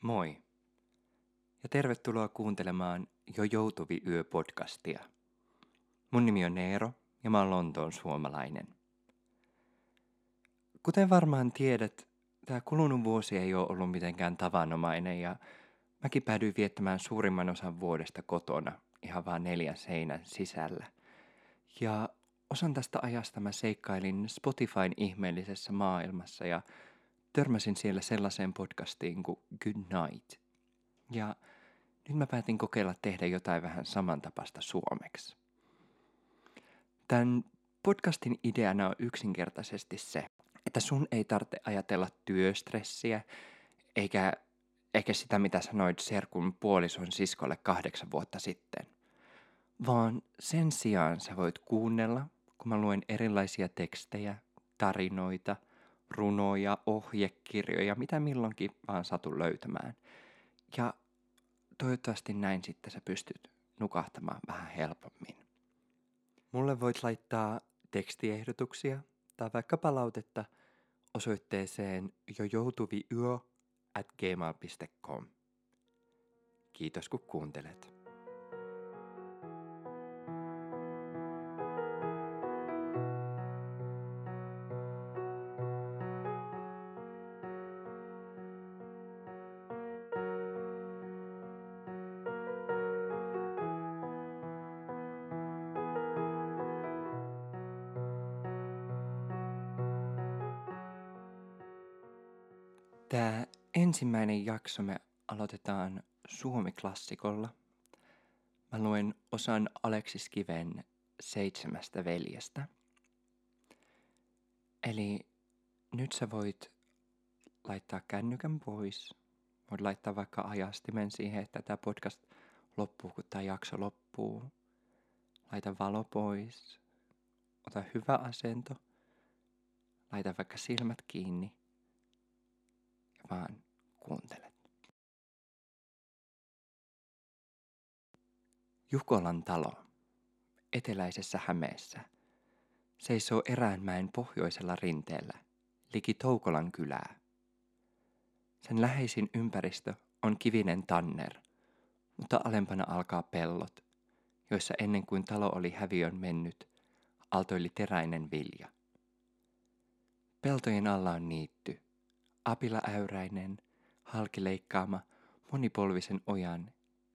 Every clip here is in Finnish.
Moi. Ja tervetuloa kuuntelemaan Jo joutuvi yö podcastia. Mun nimi on Neero ja mä oon Lontoon suomalainen. Kuten varmaan tiedät, tämä kulunut vuosi ei ole ollut mitenkään tavanomainen ja mäkin päädyin viettämään suurimman osan vuodesta kotona ihan vaan neljän seinän sisällä. Ja osan tästä ajasta mä seikkailin Spotifyn ihmeellisessä maailmassa ja törmäsin siellä sellaiseen podcastiin kuin Good Night. Ja nyt mä päätin kokeilla tehdä jotain vähän samantapaista suomeksi. Tämän podcastin ideana on yksinkertaisesti se, että sun ei tarvitse ajatella työstressiä, eikä, eikä sitä, mitä sanoit Serkun puolison siskolle kahdeksan vuotta sitten. Vaan sen sijaan sä voit kuunnella, kun mä luen erilaisia tekstejä, tarinoita – runoja, ohjekirjoja, mitä milloinkin vaan satu löytämään. Ja toivottavasti näin sitten sä pystyt nukahtamaan vähän helpommin. Mulle voit laittaa tekstiehdotuksia tai vaikka palautetta osoitteeseen jo joutuvi yö at gmail.com. Kiitos kun kuuntelet. Tämä ensimmäinen jakso me aloitetaan Suomi-klassikolla. Mä luen osan Aleksis Kiven seitsemästä veljestä. Eli nyt sä voit laittaa kännykän pois. Voit laittaa vaikka ajastimen siihen, että tämä podcast loppuu, kun tämä jakso loppuu. Laita valo pois. Ota hyvä asento. Laita vaikka silmät kiinni vaan kuuntelet. Jukolan talo, eteläisessä Hämeessä, seisoo Eräänmäen pohjoisella rinteellä, liki Toukolan kylää. Sen läheisin ympäristö on kivinen tanner, mutta alempana alkaa pellot, joissa ennen kuin talo oli häviön mennyt, altoili teräinen vilja. Peltojen alla on niitty, apilaäyräinen, halkileikkaama, monipolvisen ojan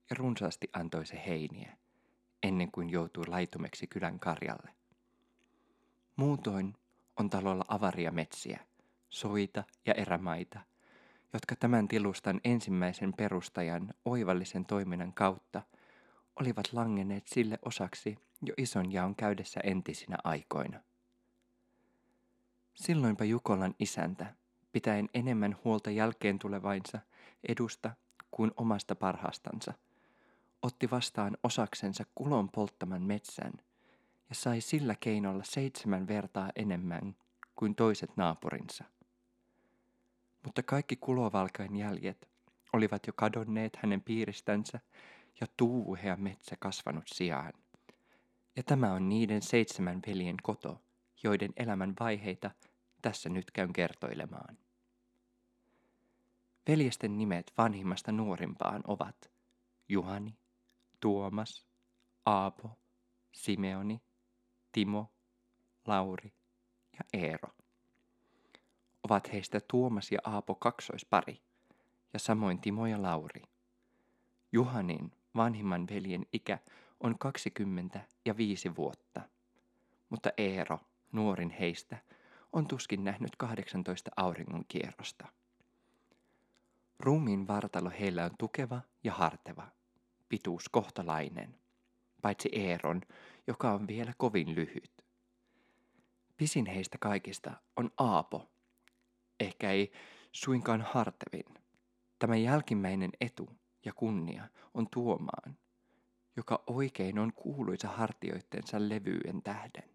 ja runsaasti antoi se heiniä, ennen kuin joutui laitumeksi kylän karjalle. Muutoin on talolla avaria metsiä, soita ja erämaita, jotka tämän tilustan ensimmäisen perustajan oivallisen toiminnan kautta olivat langenneet sille osaksi jo ison jaon käydessä entisinä aikoina. Silloinpa Jukolan isäntä, pitäen enemmän huolta jälkeen tulevainsa edusta kuin omasta parhaastansa, otti vastaan osaksensa kulon polttaman metsän ja sai sillä keinolla seitsemän vertaa enemmän kuin toiset naapurinsa. Mutta kaikki kulovalkain jäljet olivat jo kadonneet hänen piiristänsä ja tuuhea metsä kasvanut sijaan. Ja tämä on niiden seitsemän veljen koto, joiden elämän vaiheita tässä nyt käyn kertoilemaan. Veljesten nimet vanhimmasta nuorimpaan ovat Juhani, Tuomas, Aapo, Simeoni, Timo, Lauri ja Eero. Ovat heistä Tuomas ja Aapo kaksoispari ja samoin Timo ja Lauri. Juhanin vanhimman veljen ikä on 20 ja 5 vuotta, mutta Eero, nuorin heistä, on tuskin nähnyt 18 auringon kierrosta. Ruumiin vartalo heillä on tukeva ja harteva, pituus kohtalainen, paitsi Eeron, joka on vielä kovin lyhyt. Pisin heistä kaikista on Aapo, ehkä ei suinkaan hartevin. Tämä jälkimmäinen etu ja kunnia on Tuomaan, joka oikein on kuuluisa hartioittensa levyyden tähden.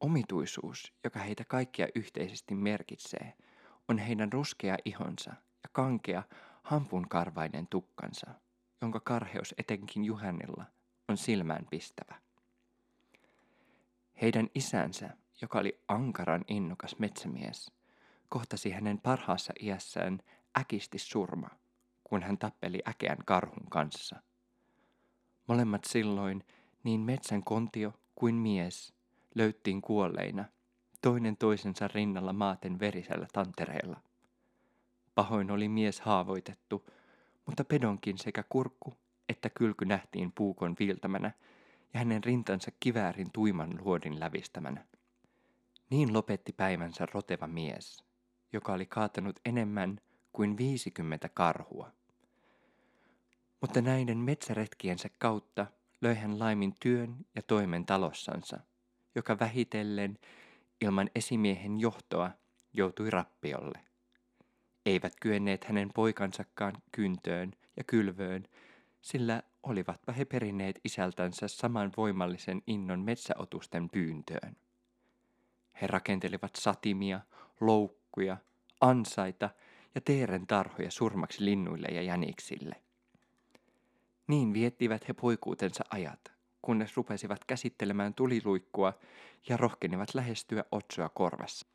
Omituisuus, joka heitä kaikkia yhteisesti merkitsee – on heidän ruskea ihonsa ja kankea, hampunkarvainen tukkansa, jonka karheus etenkin Juhannilla on silmään pistävä. Heidän isänsä, joka oli ankaran innokas metsämies, kohtasi hänen parhaassa iässään äkisti surma, kun hän tappeli äkeän karhun kanssa. Molemmat silloin, niin metsän kontio kuin mies, löyttiin kuolleina, toinen toisensa rinnalla maaten verisellä tantereella. Pahoin oli mies haavoitettu, mutta pedonkin sekä kurkku että kylky nähtiin puukon viiltämänä ja hänen rintansa kiväärin tuiman luodin lävistämänä. Niin lopetti päivänsä roteva mies, joka oli kaatanut enemmän kuin 50 karhua. Mutta näiden metsäretkiensä kautta löi hän laimin työn ja toimen talossansa, joka vähitellen ilman esimiehen johtoa joutui rappiolle. Eivät kyenneet hänen poikansakaan kyntöön ja kylvöön, sillä olivatpa he perineet isältänsä saman voimallisen innon metsäotusten pyyntöön. He rakentelivat satimia, loukkuja, ansaita ja teeren tarhoja surmaksi linnuille ja jäniksille. Niin viettivät he poikuutensa ajat, kunnes rupesivat käsittelemään tuliluikkua ja rohkenivat lähestyä otsoa korvassa.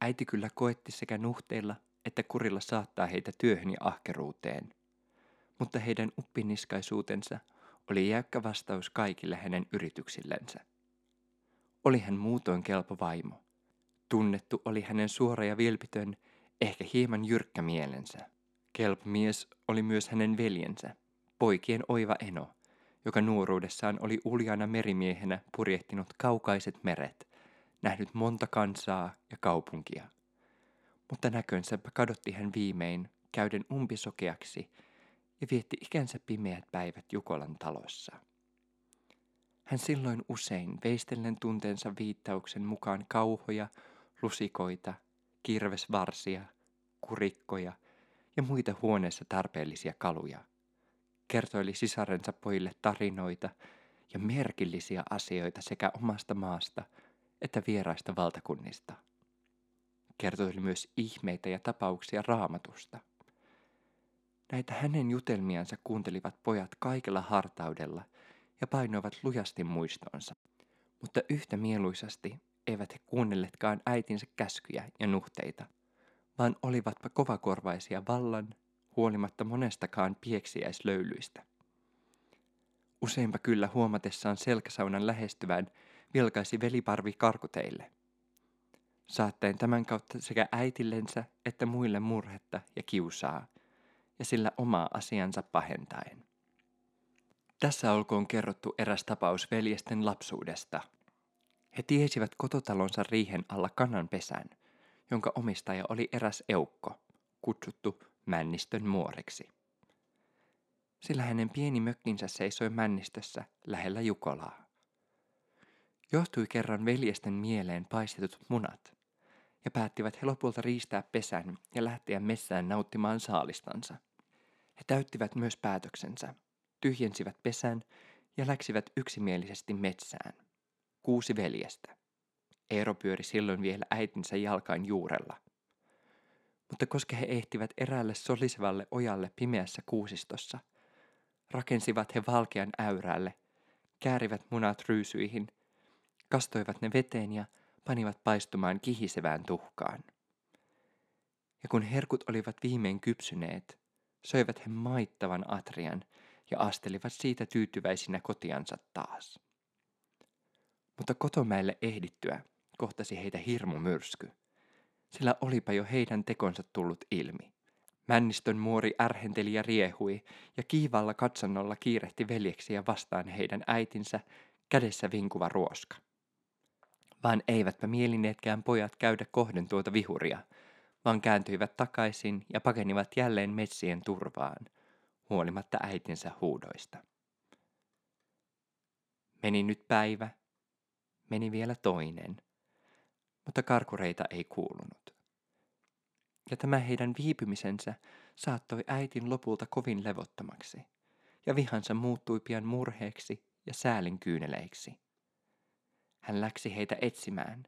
Äiti kyllä koetti sekä nuhteilla että kurilla saattaa heitä työhön ja ahkeruuteen. Mutta heidän uppiniskaisuutensa oli jäykkä vastaus kaikille hänen yrityksillensä. Oli hän muutoin kelpo vaimo. Tunnettu oli hänen suora ja vilpitön, ehkä hieman jyrkkä mielensä. Kelpo mies oli myös hänen veljensä, poikien oiva eno, joka nuoruudessaan oli uljana merimiehenä purjehtinut kaukaiset meret, nähnyt monta kansaa ja kaupunkia – mutta näkönsä kadotti hän viimein käyden umpisokeaksi ja vietti ikänsä pimeät päivät Jukolan talossa. Hän silloin usein veistellen tunteensa viittauksen mukaan kauhoja, lusikoita, kirvesvarsia, kurikkoja ja muita huoneessa tarpeellisia kaluja. Kertoili sisarensa pojille tarinoita ja merkillisiä asioita sekä omasta maasta että vieraista valtakunnista kertoi myös ihmeitä ja tapauksia raamatusta. Näitä hänen jutelmiansa kuuntelivat pojat kaikella hartaudella ja painoivat lujasti muistonsa. Mutta yhtä mieluisasti eivät he kuunnelletkaan äitinsä käskyjä ja nuhteita, vaan olivatpa kovakorvaisia vallan, huolimatta monestakaan pieksiäislöylyistä. Useinpa kyllä huomatessaan selkäsaunan lähestyvän vilkaisi veliparvi karkuteille – saattaen tämän kautta sekä äitillensä että muille murhetta ja kiusaa, ja sillä omaa asiansa pahentaen. Tässä olkoon kerrottu eräs tapaus veljesten lapsuudesta. He tiesivät kototalonsa riihen alla pesän, jonka omistaja oli eräs eukko, kutsuttu Männistön muoreksi. Sillä hänen pieni mökkinsä seisoi Männistössä lähellä Jukolaa. Johtui kerran veljesten mieleen paistetut munat, ja päättivät he lopulta riistää pesän ja lähteä messään nauttimaan saalistansa. He täyttivät myös päätöksensä, tyhjensivät pesän ja läksivät yksimielisesti metsään. Kuusi veljestä. Eero pyöri silloin vielä äitinsä jalkain juurella. Mutta koska he ehtivät eräälle solisevalle ojalle pimeässä kuusistossa, rakensivat he valkean äyrälle, käärivät munat ryysyihin, kastoivat ne veteen ja panivat paistumaan kihisevään tuhkaan. Ja kun herkut olivat viimein kypsyneet, söivät he maittavan atrian ja astelivat siitä tyytyväisinä kotiansa taas. Mutta kotomäelle ehdittyä kohtasi heitä hirmu myrsky, sillä olipa jo heidän tekonsa tullut ilmi. Männistön muori ärhenteli ja riehui, ja kiivalla katsannolla kiirehti veljeksiä vastaan heidän äitinsä kädessä vinkuva ruoska vaan eivätpä mielineetkään pojat käydä kohden tuota vihuria, vaan kääntyivät takaisin ja pakenivat jälleen metsien turvaan, huolimatta äitinsä huudoista. Meni nyt päivä, meni vielä toinen, mutta karkureita ei kuulunut. Ja tämä heidän viipymisensä saattoi äitin lopulta kovin levottomaksi, ja vihansa muuttui pian murheeksi ja säälin kyyneleiksi. Hän läksi heitä etsimään.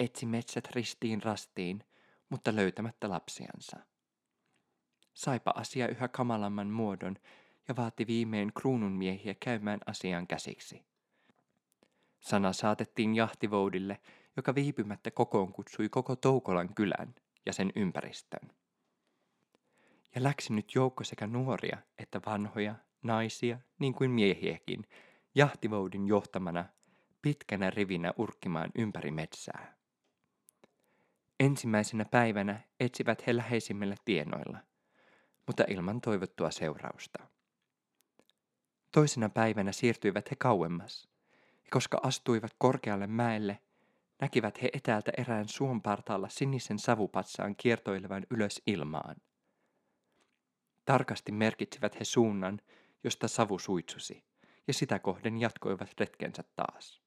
Etsi metsät ristiin rastiin, mutta löytämättä lapsiansa. Saipa asia yhä kamalamman muodon ja vaati viimein kruunun miehiä käymään asian käsiksi. Sana saatettiin jahtivoudille, joka viipymättä kokoon kutsui koko Toukolan kylän ja sen ympäristön. ja läksi nyt joukko sekä nuoria että vanhoja, naisia, niin kuin miehiäkin, jahtivoudin johtamana pitkänä rivinä urkkimaan ympäri metsää. Ensimmäisenä päivänä etsivät he läheisimmillä tienoilla, mutta ilman toivottua seurausta. Toisena päivänä siirtyivät he kauemmas, ja koska astuivat korkealle mäelle, näkivät he etäältä erään suon partaalla sinisen savupatsaan kiertoilevan ylös ilmaan. Tarkasti merkitsivät he suunnan, josta savu suitsusi, ja sitä kohden jatkoivat retkensä taas.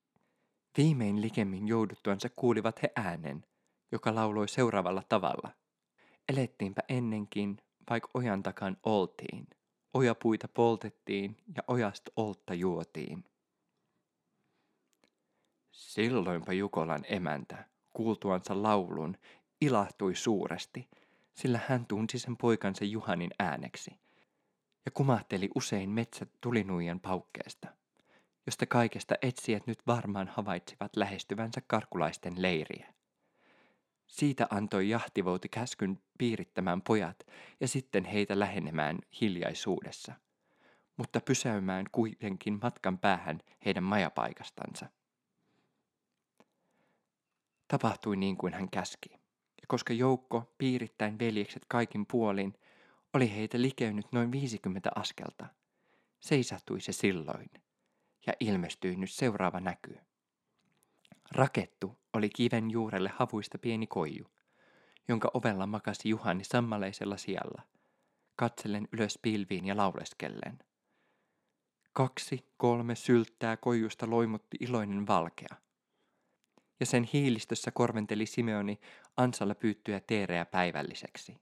Viimein likemmin jouduttuansa kuulivat he äänen, joka lauloi seuraavalla tavalla. Elettiinpä ennenkin, vaikka ojan takan oltiin. Ojapuita poltettiin ja ojasta oltta juotiin. Silloinpa Jukolan emäntä, kuultuansa laulun, ilahtui suuresti, sillä hän tunsi sen poikansa Juhanin ääneksi ja kumahteli usein metsät tulinuijan paukkeesta, josta kaikesta etsijät nyt varmaan havaitsivat lähestyvänsä karkulaisten leiriä. Siitä antoi jahtivouti käskyn piirittämään pojat ja sitten heitä lähenemään hiljaisuudessa, mutta pysäymään kuitenkin matkan päähän heidän majapaikastansa. Tapahtui niin kuin hän käski, ja koska joukko piirittäin veljekset kaikin puolin oli heitä likeynyt noin 50 askelta, seisahtui se silloin, ja ilmestyi nyt seuraava näky. Rakettu oli kiven juurelle havuista pieni koiju, jonka ovella makasi Juhani sammaleisella sijalla, katsellen ylös pilviin ja lauleskellen. Kaksi, kolme sylttää koijusta loimutti iloinen valkea. Ja sen hiilistössä korventeli Simeoni ansalla pyyttyjä teerejä päivälliseksi.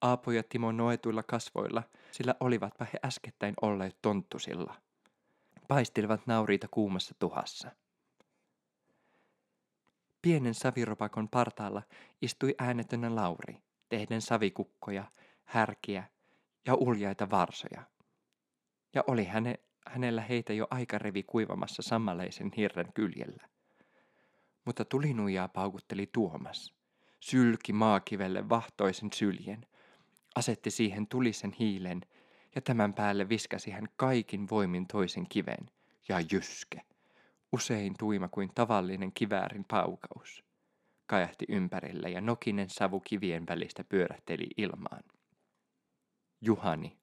Aapo ja Timo noetuilla kasvoilla, sillä olivatpa he äskettäin olleet tonttusilla. Paistelivat nauriita kuumassa tuhassa. Pienen saviropakon partaalla istui äänetönä Lauri, tehden savikukkoja, härkiä ja uljaita varsoja. Ja oli häne, hänellä heitä jo aika revi kuivamassa sammaleisen hirren kyljellä. Mutta tulinuijaa paukutteli Tuomas, sylki maakivelle vahtoisen syljen, asetti siihen tulisen hiilen ja tämän päälle viskasi hän kaikin voimin toisen kiven ja jyske usein tuima kuin tavallinen kiväärin paukaus. Kajahti ympärille ja nokinen savu kivien välistä pyörähteli ilmaan. Juhani,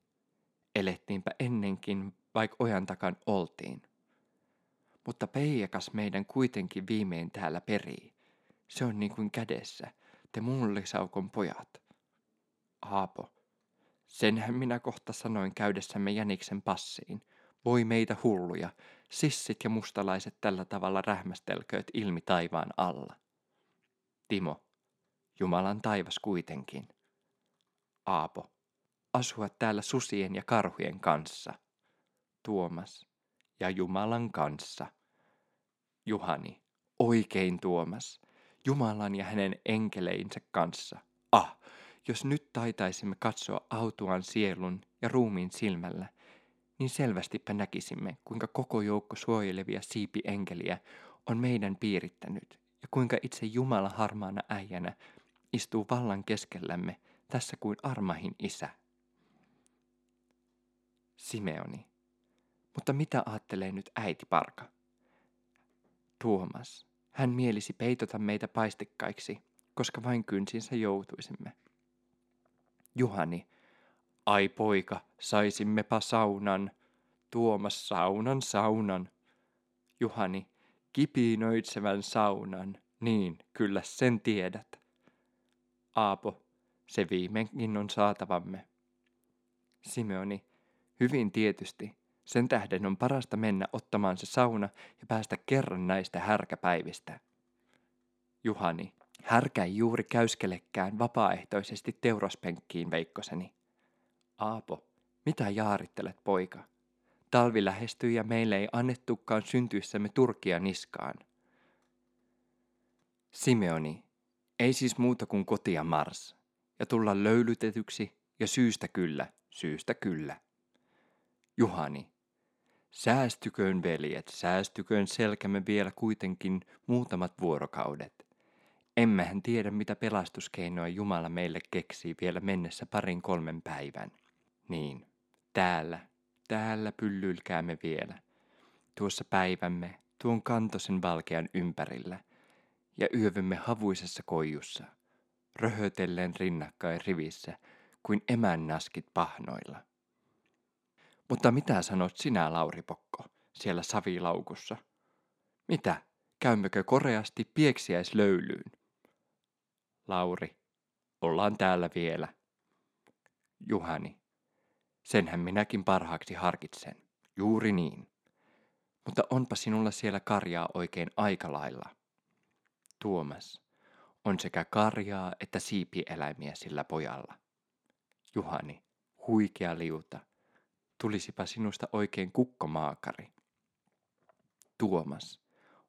elettiinpä ennenkin, vaikka ojan takan oltiin. Mutta peijakas meidän kuitenkin viimein täällä perii. Se on niin kuin kädessä, te mullisaukon pojat. Aapo, senhän minä kohta sanoin käydessämme Jäniksen passiin. Voi meitä hulluja, Sissit ja mustalaiset tällä tavalla rähmästelkööt ilmi taivaan alla. Timo, Jumalan taivas kuitenkin. Aapo, asua täällä susien ja karhujen kanssa. Tuomas, ja Jumalan kanssa. Juhani, oikein Tuomas, Jumalan ja hänen enkeleinsä kanssa. Ah, jos nyt taitaisimme katsoa autuan sielun ja ruumiin silmällä, niin selvästipä näkisimme, kuinka koko joukko suojelevia siipienkeliä on meidän piirittänyt ja kuinka itse Jumala harmaana äijänä istuu vallan keskellämme tässä kuin armahin isä. Simeoni. Mutta mitä ajattelee nyt äiti Parka? Tuomas. Hän mielisi peitota meitä paistikkaiksi, koska vain kynsinsä joutuisimme. Juhani Ai poika, saisimmepa saunan. Tuomas saunan saunan. Juhani, kipiinöitsevän saunan. Niin, kyllä sen tiedät. Aapo, se viimeinkin on saatavamme. Simeoni, hyvin tietysti. Sen tähden on parasta mennä ottamaan se sauna ja päästä kerran näistä härkäpäivistä. Juhani, härkä ei juuri käyskelekään vapaaehtoisesti teuraspenkkiin, veikkoseni. Aapo, mitä jaarittelet, poika? Talvi lähestyy ja meille ei annettukaan syntyissämme turkia niskaan. Simeoni, ei siis muuta kuin kotia Mars, ja tulla löylytetyksi, ja syystä kyllä, syystä kyllä. Juhani, säästyköön veljet, säästyköön selkämme vielä kuitenkin muutamat vuorokaudet. Emmehän tiedä, mitä pelastuskeinoa Jumala meille keksii vielä mennessä parin kolmen päivän. Niin, täällä, täällä pyllylkäämme vielä. Tuossa päivämme, tuon kantosen valkean ympärillä, ja yövymme havuisessa koijussa, röhötellen rinnakkain rivissä, kuin emän naskit pahnoilla. Mutta mitä sanot sinä, Lauri Pokko, siellä savilaukussa? Mitä, käymmekö koreasti pieksiäislöylyyn? Lauri, ollaan täällä vielä. Juhani, senhän minäkin parhaaksi harkitsen. Juuri niin. Mutta onpa sinulla siellä karjaa oikein aika lailla. Tuomas, on sekä karjaa että siipieläimiä sillä pojalla. Juhani, huikea liuta, tulisipa sinusta oikein kukkomaakari. Tuomas,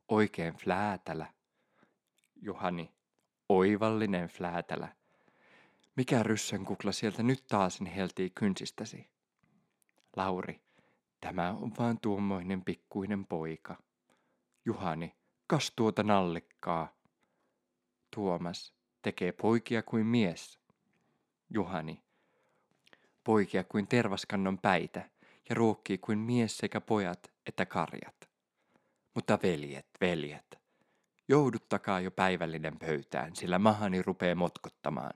oikein fläätälä. Juhani, oivallinen fläätälä. Mikä ryssän kukla sieltä nyt taasin heltii kynsistäsi? Lauri, tämä on vaan tuommoinen pikkuinen poika. Juhani, kas tuota nallikkaa. Tuomas, tekee poikia kuin mies. Juhani, poikia kuin tervaskannon päitä ja ruokkii kuin mies sekä pojat että karjat. Mutta veljet, veljet, jouduttakaa jo päivällinen pöytään, sillä mahani rupee motkottamaan.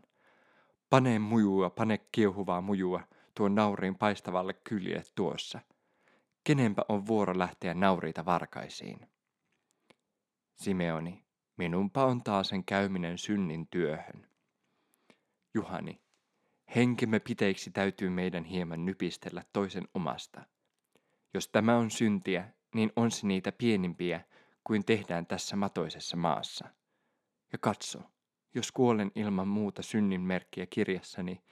Pane mujua, pane kiehuvaa mujua tuon nauriin paistavalle kylje tuossa. Kenenpä on vuoro lähteä nauriita varkaisiin? Simeoni, minunpa on taas sen käyminen synnin työhön. Juhani, Henkemme piteiksi täytyy meidän hieman nypistellä toisen omasta. Jos tämä on syntiä, niin on se niitä pienimpiä kuin tehdään tässä matoisessa maassa. Ja katso, jos kuolen ilman muuta synnin merkkiä kirjassani,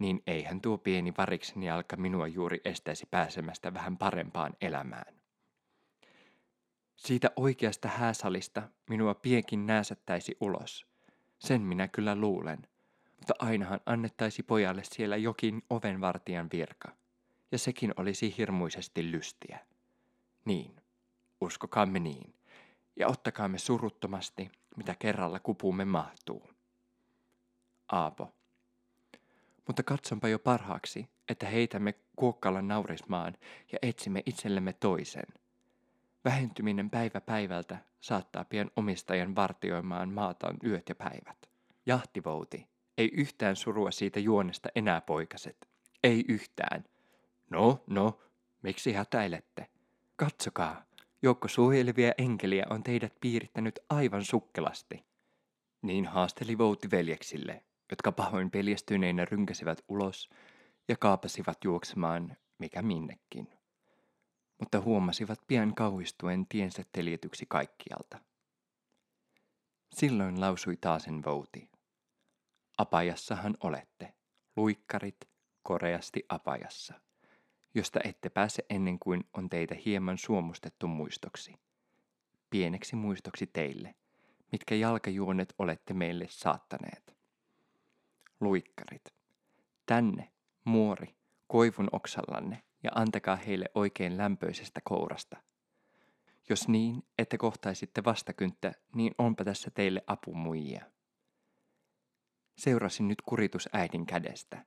niin eihän tuo pieni varikseni alka minua juuri estäisi pääsemästä vähän parempaan elämään. Siitä oikeasta hääsalista minua piekin nääsättäisi ulos. Sen minä kyllä luulen – mutta ainahan annettaisi pojalle siellä jokin ovenvartijan virka, ja sekin olisi hirmuisesti lystiä. Niin, uskokaamme niin, ja ottakaamme suruttomasti, mitä kerralla kupuumme mahtuu. Aapo. Mutta katsonpa jo parhaaksi, että heitämme kuokkalan naurismaan ja etsimme itsellemme toisen. Vähentyminen päivä päivältä saattaa pian omistajan vartioimaan maataan yöt ja päivät. Jahtivouti, ei yhtään surua siitä juonesta enää, poikaset. Ei yhtään. No, no, miksi hätäilette? Katsokaa, joukko suojelevia enkeliä on teidät piirittänyt aivan sukkelasti. Niin haasteli Vouti veljeksille, jotka pahoin peljestyneinä rynkäsivät ulos ja kaapasivat juoksemaan mikä minnekin. Mutta huomasivat pian kauhistuen tiensä teljetyksi kaikkialta. Silloin lausui taasen Vouti. Apajassahan olette, luikkarit, koreasti apajassa, josta ette pääse ennen kuin on teitä hieman suomustettu muistoksi. Pieneksi muistoksi teille, mitkä jalkajuonet olette meille saattaneet. Luikkarit, tänne, muori, koivun oksallanne ja antakaa heille oikein lämpöisestä kourasta. Jos niin, että kohtaisitte vastakynttä, niin onpa tässä teille apumuijia. Seurasin nyt kuritus äidin kädestä,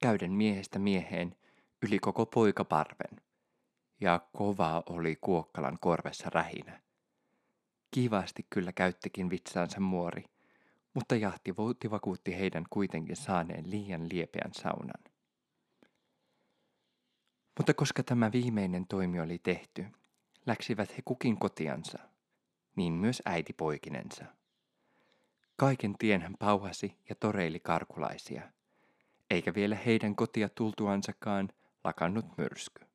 käyden miehestä mieheen yli koko poikaparven. Ja kovaa oli Kuokkalan korvessa rähinä. Kivasti kyllä käyttikin vitsaansa muori, mutta jahti vouti vakuutti heidän kuitenkin saaneen liian liepeän saunan. Mutta koska tämä viimeinen toimi oli tehty, läksivät he kukin kotiansa, niin myös äiti poikinensa. Kaiken tien hän pauhasi ja toreili karkulaisia, eikä vielä heidän kotia tultuansakaan lakannut myrsky.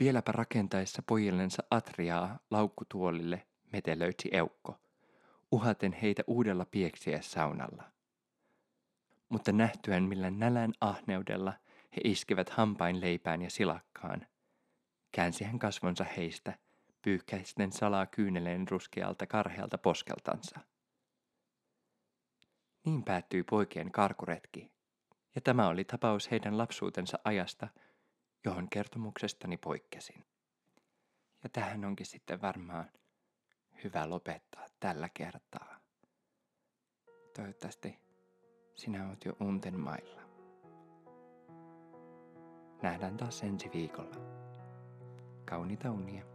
Vieläpä rakentaessa pojillensa atriaa laukkutuolille metelöitsi eukko, uhaten heitä uudella pieksiä saunalla. Mutta nähtyään millä nälän ahneudella he iskevät hampain leipään ja silakkaan, käänsi hän kasvonsa heistä, pyyhkäisten salaa kyyneleen ruskealta karhealta poskeltansa. Niin päättyi poikien karkuretki, ja tämä oli tapaus heidän lapsuutensa ajasta, johon kertomuksestani poikkesin. Ja tähän onkin sitten varmaan hyvä lopettaa tällä kertaa. Toivottavasti sinä oot jo unten mailla. Nähdään taas ensi viikolla. Kauniita unia.